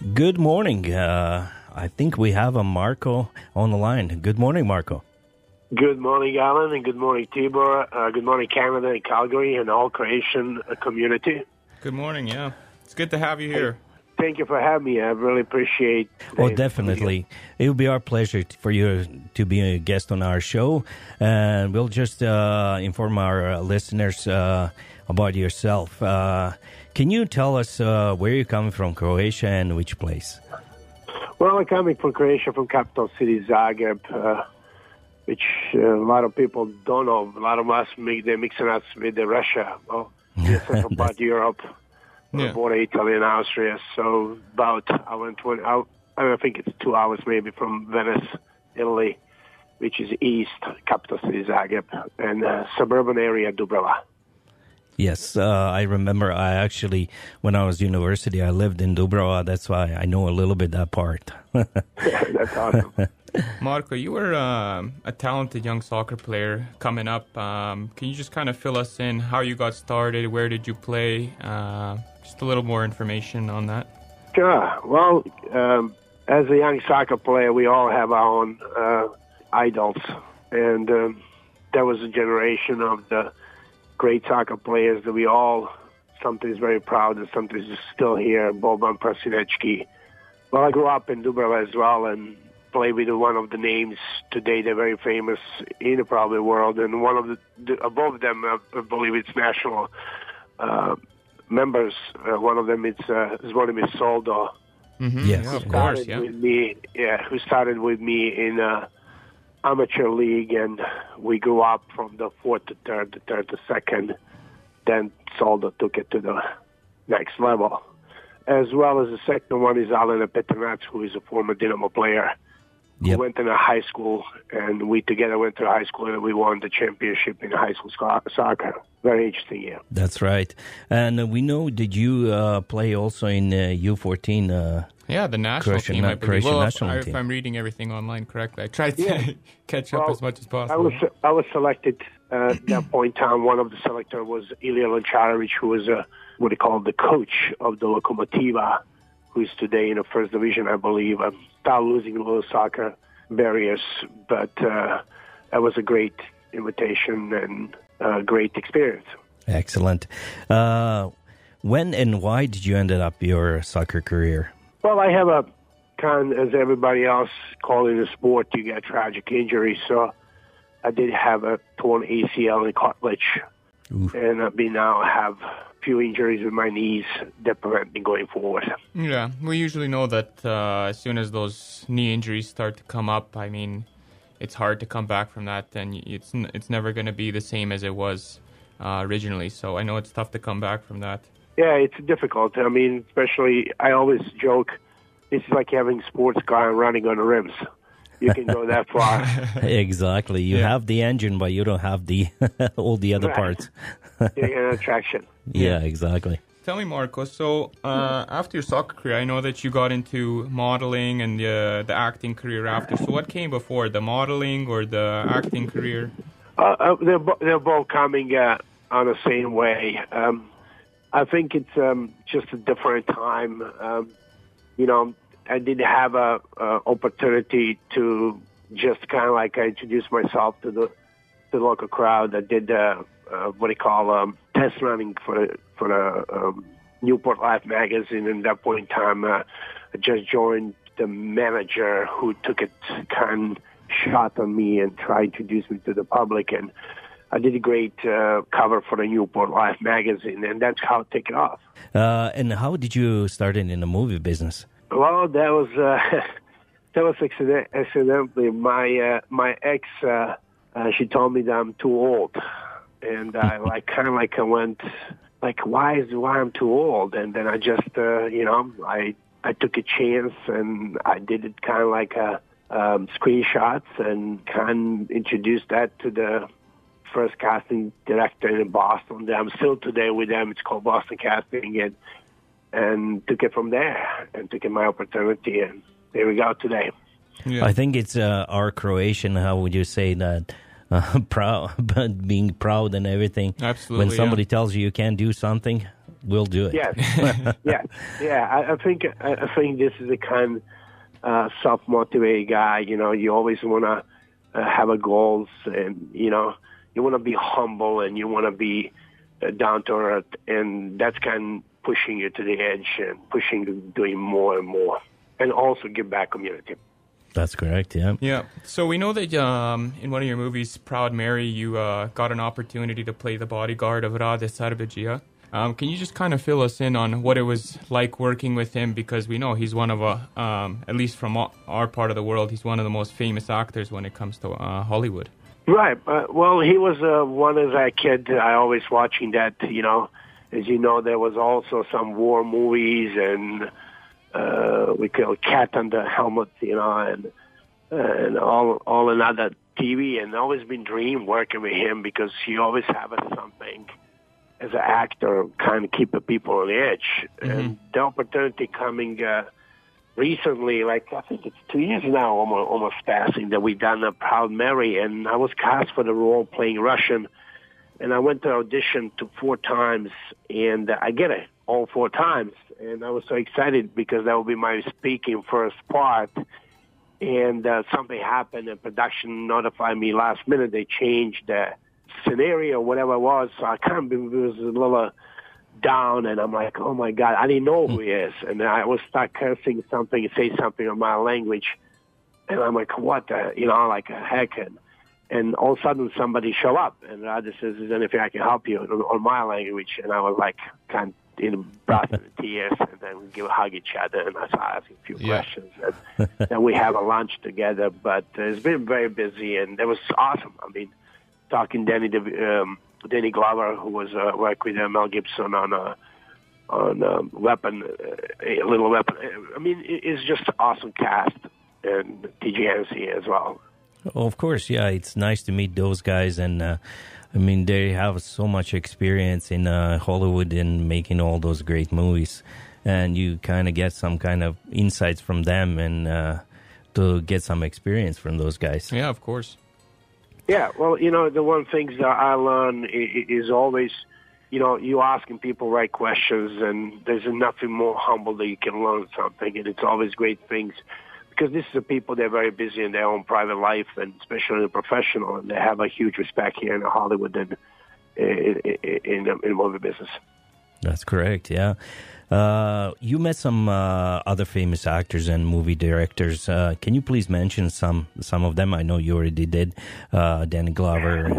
Good morning. Uh, I think we have a Marco on the line. Good morning, Marco. Good morning, Alan, and good morning, Tibor. Uh, good morning, Canada and Calgary and all Croatian uh, community. Good morning. Yeah, it's good to have you here. Thank you for having me. I really appreciate. Well, definitely, it will be our pleasure for you to be a guest on our show, and we'll just uh, inform our uh, listeners uh, about yourself. Can you tell us uh, where you're coming from, Croatia, and which place? Well, I'm coming from Croatia, from capital city Zagreb, uh, which uh, a lot of people don't know. A lot of us make they're mixing us with the Russia, well, the central part Europe, Yeah. border Italy and Austria. So about I went to I, I think it's two hours maybe from Venice, Italy, which is east, capital city Zagreb, and uh, suburban area Dubrava. Yes, uh, I remember. I actually, when I was university, I lived in Dubrava. That's why I know a little bit that part. That's awesome. Marco, you were um, a talented young soccer player coming up. Um, can you just kind of fill us in how you got started? Where did you play? Uh, just a little more information on that. Sure. Well, um, as a young soccer player, we all have our own uh, idols, and um, there was a generation of the great soccer players that we all sometimes very proud and sometimes is still here. Boban Prosinecki. Well, I grew up in Dubrava as well and played with one of the names today. They're very famous in the probably world, and one of the, the above them, uh, I believe it's national uh, members. Uh, one of them is uh, Zvonimir Soldo Mm-hmm. Yes. Yeah, of course. Yeah. with me. Yeah, who started with me in uh, amateur league, and we grew up from the fourth to third, the third to second. Then Soldo took it to the next level. As well as the second one is Alan Petrinac, who is a former Dynamo player. Yep. We went in a high school, and we together went to high school, and we won the championship in high school soccer. Very interesting year. That's right. And uh, we know, did you uh, play also in uh, U14? Uh, Yeah, the national Croatian team, I believe. Croatian well, if, national I, if team. I'm reading everything online correctly, I tried to Yeah. catch up Well, as much as I possible. was I was selected uh, at that point in time. One of the selector was Ilya Loncharovich, who was uh, what they call the coach of the Lokomotiva, who is today in the first division, I believe. I'm still losing a little soccer barriers, but uh, that was a great invitation and a great experience. excellent. Uh, when and why did you end up your soccer career? Well, I have a kind, as everybody else call it a sport, you get tragic injuries. So I did have a torn ACL and cartilage, Oof. and I've been now have a few injuries with my knees that prevent me going forward. Yeah, we usually know that uh, as soon as those knee injuries start to come up, I mean, it's hard to come back from that, and it's n- it's never going to be the same as it was uh, originally. So I know it's tough to come back from that. Yeah, it's difficult. I mean, especially I always joke, it's like having sports car and running on the rims. You can go that far. exactly. You Yeah. have the engine, but you don't have the all the other Right. parts. You get an attraction. Yeah, exactly. Tell me, Marco. So uh, after your soccer career, I know that you got into modeling and the the acting career after. So what came before, the modeling or the acting career? Uh, uh, they're, bo- they're both coming uh, on the same way. Um, I think it's um, just a different time. Um, you know, I didn't have a, a opportunity to just kind of like introduce myself to the to the local crowd. I did uh, uh, what you call um, test running for for the um, Newport Life magazine. And at that point in time, uh, I just joined the manager who took it kind shot on me and tried to introduce me to the public. And I did a great uh, cover for the Newport Life magazine, and that's how it took off. Uh, and how did you start in, in the movie business? Well, that was uh, that was accident- accidentally. My uh, my ex, uh, uh, she told me that I'm too old, and I like kind of like I went like why is why I'm too old, and then I just uh, you know I I took a chance and I did it kind of like a um, screenshots and kind of introduced that to the first casting director in Boston. I'm still today with them. It's called Boston Casting, and and took it from there and took it my opportunity, and there we go today. Yeah. I think it's uh, our Croatian. How would you say that? Uh, proud, but being proud and everything. Absolutely, When somebody yeah. tells you you can't do something, we'll do it. Yes, yeah, yeah. I, I think I, I think this is the kind uh, self-motivated guy. You know, you always want to uh, have a goals, and you know, you want to be humble, and you want to be uh, down to earth, and that's kind of pushing you to the edge and pushing you doing more and more, and also give back community. That's correct. Yeah. Yeah. So we know that um, in one of your movies, Proud Mary, you uh, got an opportunity to play the bodyguard of Rade Serbedzija. Um, can you just kind of fill us in on what it was like working with him? Because we know he's one of a, um, at least from our part of the world, he's one of the most famous actors when it comes to uh, Hollywood. Right. Uh, well, he was uh, one as a kid. I always watching that. You know, as you know, there was also some war movies and uh, we call cat under helmet, you know, and and all all another TV, and always been dream working with him because he always have something as an actor, kind of keep the people on the edge. Mm-hmm. And the opportunity coming uh, recently, like I think it's two years now, almost, almost passing, that we done a Proud Mary, and I was cast for the role playing Russian, and I went to audition to four times, and I get it all four times and I was so excited because that would be my speaking first part. And uh, something happened, and production notified me last minute. They changed the scenario, whatever it was. So I kind of was a little down, and I'm like, oh my god, I didn't know who he is, and I was start cursing something, say something in my language, and I'm like, what, the, you know, like a heck, and all of a sudden somebody show up, and Rade says, "Is anything I can help you?" on, on my language, and I was like, kind of in brought in tears, and then we give a hug each other, and I start asking a few yeah. questions, and then we have a lunch together. But uh, it's been very busy, and it was awesome. I mean, talking Danny um, Danny Glover, who was uh, worked with uh, Mel Gibson on a uh, on um, Weapon, uh, a Lethal Weapon. I mean, it's just awesome cast, and. Hennessy as well. Oh, of course, yeah. It's nice to meet those guys, and uh, I mean, they have so much experience in uh, Hollywood in making all those great movies, and you kind of get some kind of insights from them and uh, to get some experience from those guys. Yeah, of course. Yeah, well, you know, the one things that I learn is always, you know, you asking people right questions, and there's nothing more humble that you can learn something, and it's always great things because this is a people they're very busy in their own private life and especially the professional, and they have a huge respect here in Hollywood and in in, in the movie business. That's correct. Yeah. Uh, you met some uh, other famous actors and movie directors. Uh, can you please mention some some of them? I know you already did. Uh, Danny Glover.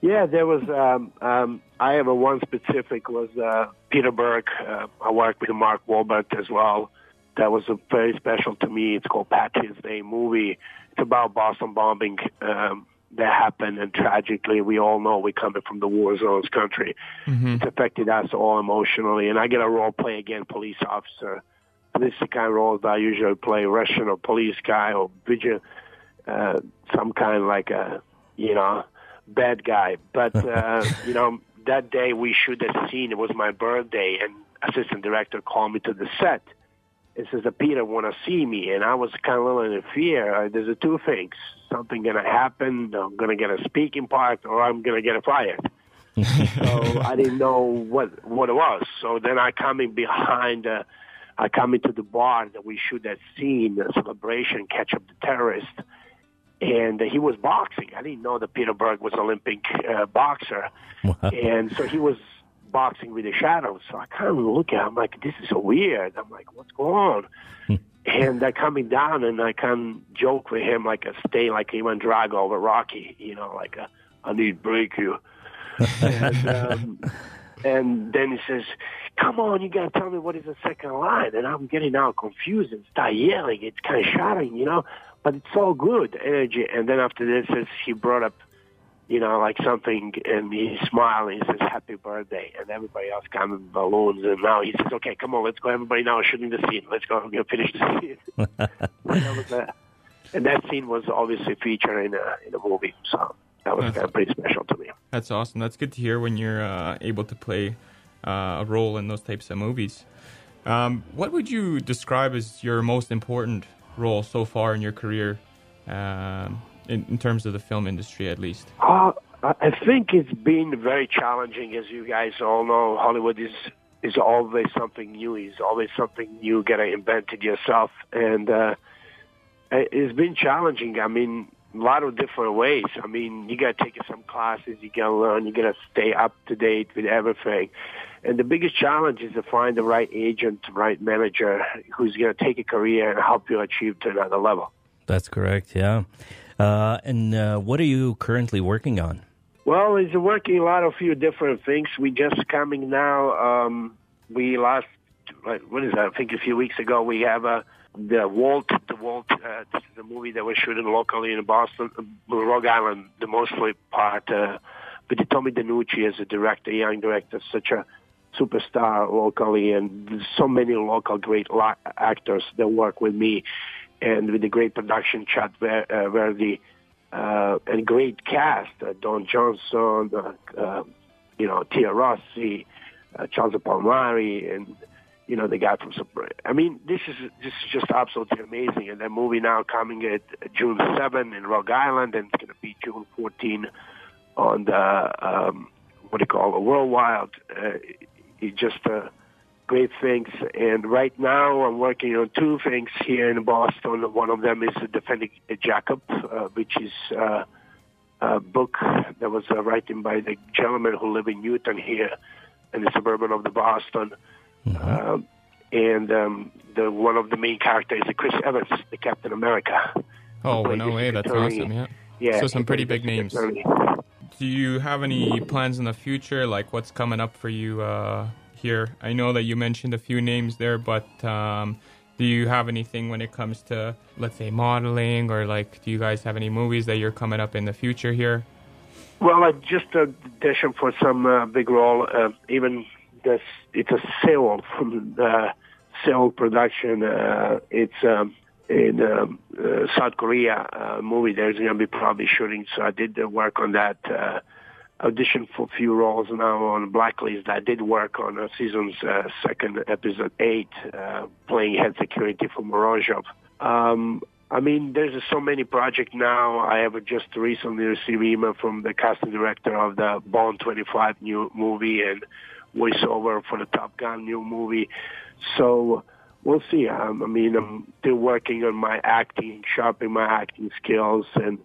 Yeah, there was. Um, um, I have a one specific was uh, Peter Berg. Uh, I worked with Mark Wahlberg as well that was a very special to me. It's called Patriots Day movie. It's about Boston bombing um, that happened, and tragically, we all know we're coming from the war zones country. Mm-hmm. It's affected us all emotionally, and I get a role play again, police officer. This is the kind of roles I usually play: Russian or police guy or vigil, uh, some kind like a you know bad guy. But uh, you know that day we shoot that scene. It was my birthday, and assistant director called me to the set it says that Peter want to see me, and I was kind of a little in fear. Uh, there's a two things: something going to happen, I'm going to get a speaking part, or I'm going to get fired. so I didn't know what what it was. So then I come in behind. Uh, I come into the bar that we shoot that scene, the celebration, catch up the terrorist, and he was boxing. I didn't know that Peter Berg was Olympic uh, boxer, and so he was boxing with the shadows. So I kind of look at him like, this is so weird. I'm like, what's going on? Hmm. and they're coming down, and I kind of joke with him like a stay, like Ivan Drago over Rocky, you know, like a, I need break you. and, um, and then he says, come on, you got to tell me what is the second line. And I'm getting now confused and start yelling. It's kind of shouting, you know, but it's all good energy. And then after this, he brought up you know, like something, and he smiled and he says, "Happy birthday," and everybody else comes with balloons, and now he says, "Okay, come on, let's go. Everybody now shooting the scene. Let's go. We're finish the scene." and, that and that scene was obviously featured in a in a movie, so that was kind of pretty special to me. That's awesome. That's good to hear when you're uh, able to play uh, a role in those types of movies. Um, what would you describe as your most important role so far in your career? Um, in, in terms of the film industry, at least? Uh, I think it's been very challenging, as you guys all know. Hollywood is is always something new. It's always something new you gotta invent it yourself, and uh, it's been challenging. I mean, a lot of different ways. I mean, you gotta take some classes, you gotta learn, you gotta stay up to date with everything. And the biggest challenge is to find the right agent, right manager who's gonna take a career and help you achieve to another level. That's correct. Yeah. Uh, and uh, what are you currently working on? Well, he's working a lot of few different things. We just coming now. Um, we last what is that? I think a few weeks ago we have a the Vault. The Vault. Uh, is a movie that was shooting locally in Boston, uh, Rhode Island, the mostly part. Uh, with Tommy DeNucci as a director, young director, such a superstar locally, and so many local great actors that work with me, and with the great production, Chad Ver- uh, Verdi uh, and great cast, uh, Don Johnson, uh, uh, you know, Theo Rossi, Charles Palminteri, and you know the guy from Super. I mean, this is this is just absolutely amazing. And that movie now coming at June 7 in Rhode Island, and it's going to be June 14 on the um, what do you call it, Worldwide. Uh, it just uh, great things. And right now, I'm working on two things here in Boston. One of them is Defending Jacob, uh, which is uh, a book that was uh, written by the gentleman who live in Newton here in the suburban of the Boston. Mm-hmm. Uh, and um, the one of the main characters is Chris Evans, the Captain America. Oh no way! That's attorney. awesome. Yeah. Yeah. So some pretty big names. Attorney. Do you have any plans in the future? Like what's coming up for you? Uh, here. I know that you mentioned a few names there, but um, do you have anything when it comes to, let's say, modeling or like, do you guys have any movies that you're coming up in the future here? Well, I just auditioned for some uh, big role. Uh, even this, it's a Seoul from the Seoul production. Uh, it's um, in um, uh, South Korea uh, movie. There's going to be probably shooting, so I did the work on that. Uh, auditioned for a few roles now on Blacklist. I did work on a season's uh, second episode eight, uh, playing head security for Morozov. Um, I mean, there's so many projects now. I have just recently received email from the casting director of the Bond 25 new movie and voiceover for the Top Gun new movie. So we'll see. Um, I mean, I'm still working on my acting, sharpening my acting skills, and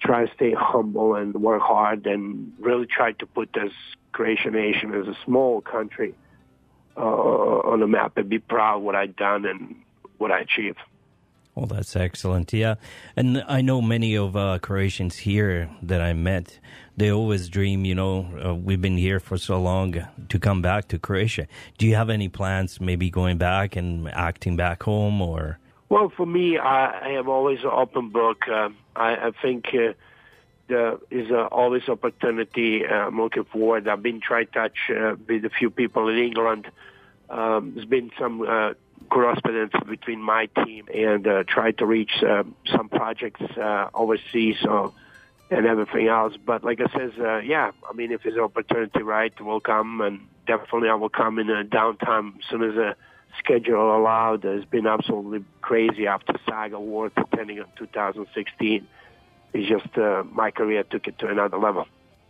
try to stay humble and work hard and really try to put this Croatian nation as a small country uh, on the map and be proud what I've done and what I achieved. Well, that's excellent. Yeah. And I know many of uh, Croatians here that I met, they always dream, you know, uh, we've been here for so long to come back to Croatia. Do you have any plans maybe going back and acting back home or? Well, for me, I, I have always an open book. Uh, I, I think uh, there is uh, always opportunity. Uh, I'm looking forward. I've been trying to touch uh, with a few people in England. Um, there's been some uh, correspondence between my team and uh, try to reach uh, some projects uh, overseas and everything else. But like I says, uh, yeah, I mean, if there's an opportunity, right, we'll come and definitely I will come in a downtime as soon as a schedule allowed has been absolutely crazy after SAG Awards attending in 2016. It's just uh, my career took it to another level.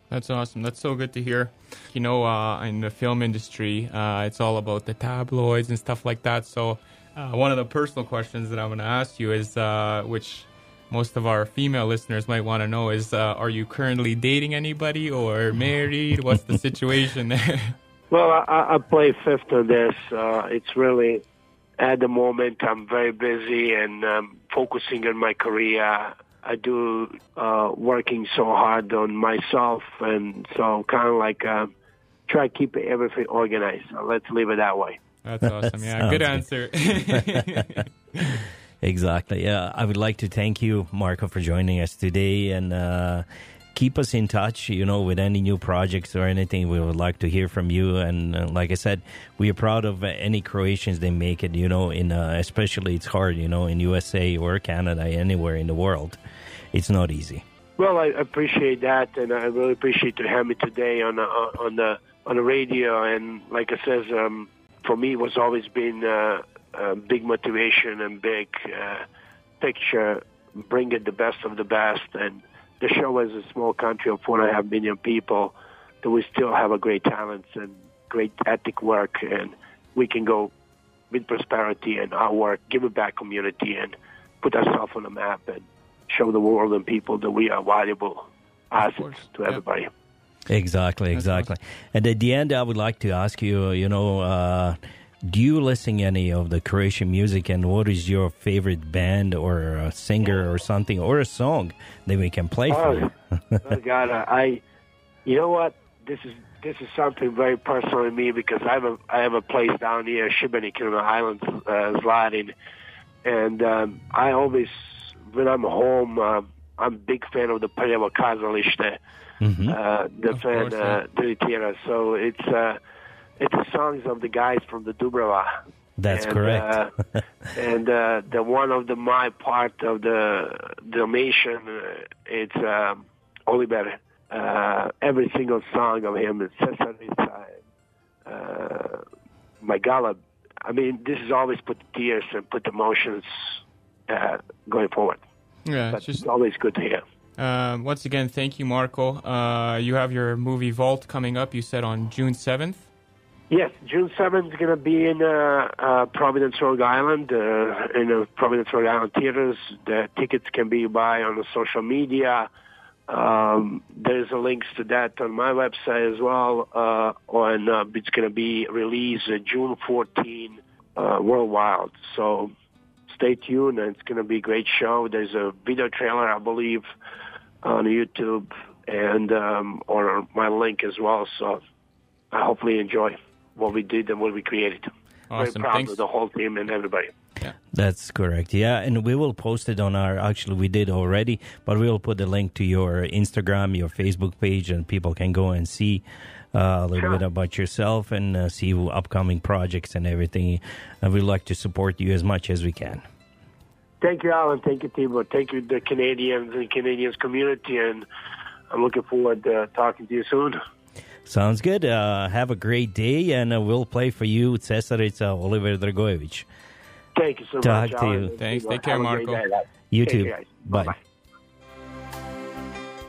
That's awesome. That's so good to hear. You know, uh, in the film industry, uh, it's all about the tabloids and stuff like that. So, uh, one of the personal questions that I'm going to ask you is, uh, which most of our female listeners might want to know, is: uh, Are you currently dating anybody or married? What's the situation there? Well, I, I play fifth on this. Uh, it's really at the moment I'm very busy and um, focusing on my career. I do uh, working so hard on myself, and so kind of like uh, try to keep everything organized. So let's leave it that way. That's awesome. Yeah, good answer. exactly. Yeah, I would like to thank you, Marco, for joining us today, and uh, keep us in touch, you know, with any new projects or anything. We would like to hear from you. And uh, like I said, we are proud of any Croatians they make it, you know, in uh, especially it's hard, you know, in USA or Canada, anywhere in the world. It's not easy. Well, I appreciate that, and I really appreciate you having me today on the, on the on the radio. And like I says, um, for me, it was always been uh, a big motivation and big uh, picture, bringing the best of the best and the show is a small country of four and a half million people, that we still have a great talent and great ethic work, and we can go with prosperity and our work, give it back community, and put ourselves on the map and show the world and people that we are valuable assets to everybody. Yeah. Exactly, exactly. And at the end, I would like to ask you, you know, uh, do you listen any of the Croatian music, and what is your favorite band or a singer or something or a song that we can play oh, for you? oh God, I, you know what? This is this is something very personal to me because I have a I have a place down here, Šibenik in the Highlands, uh, Zlatin, and um, I always when I'm home, uh, I'm a big fan of the Prljavo Kazalište, mm-hmm. uh, the of fan uh, So it's. Uh, it's the songs of the guys from the Dubrava. That's and, correct. uh, and uh, the one of the my part of the donation, uh, it's um, Oliver. Uh, every single song of him is Cesarica, uh, my Galab. I mean, this has always put tears and put emotions uh, going forward. Yeah, it's, just, it's always good to hear. Uh, once again, thank you, Marco. Uh, you have your movie Vault coming up. You said on June seventh. Yes, June 7th is going to be in uh, uh, Providence, Rhode Island, uh, in the Providence, Rhode Island theaters. The tickets can be bought on the social media. Um, there's a links to that on my website as well. Uh, and uh, it's going to be released uh, June 14 uh, worldwide. So stay tuned. And it's going to be a great show. There's a video trailer, I believe, on YouTube and um, on my link as well. So I hopefully enjoy what we did and what we created. Awesome. Very proud Thanks. of the whole team and everybody. Yeah. That's correct. Yeah, and we will post it on our. Actually, we did already, but we will put the link to your Instagram, your Facebook page, and people can go and see uh, a little sure. bit about yourself and uh, see upcoming projects and everything. And we'd like to support you as much as we can. Thank you, Alan. Thank you, Timo. Thank you, the Canadians and Canadians community, and I'm looking forward to talking to you soon. Sounds good. Uh, have a great day, and uh, we'll play for you, Cesarica Oliver Dragojevic. Thank you so Talk much. to you. Thanks. Take care, Marco. You Take too. Bye. Bye-bye.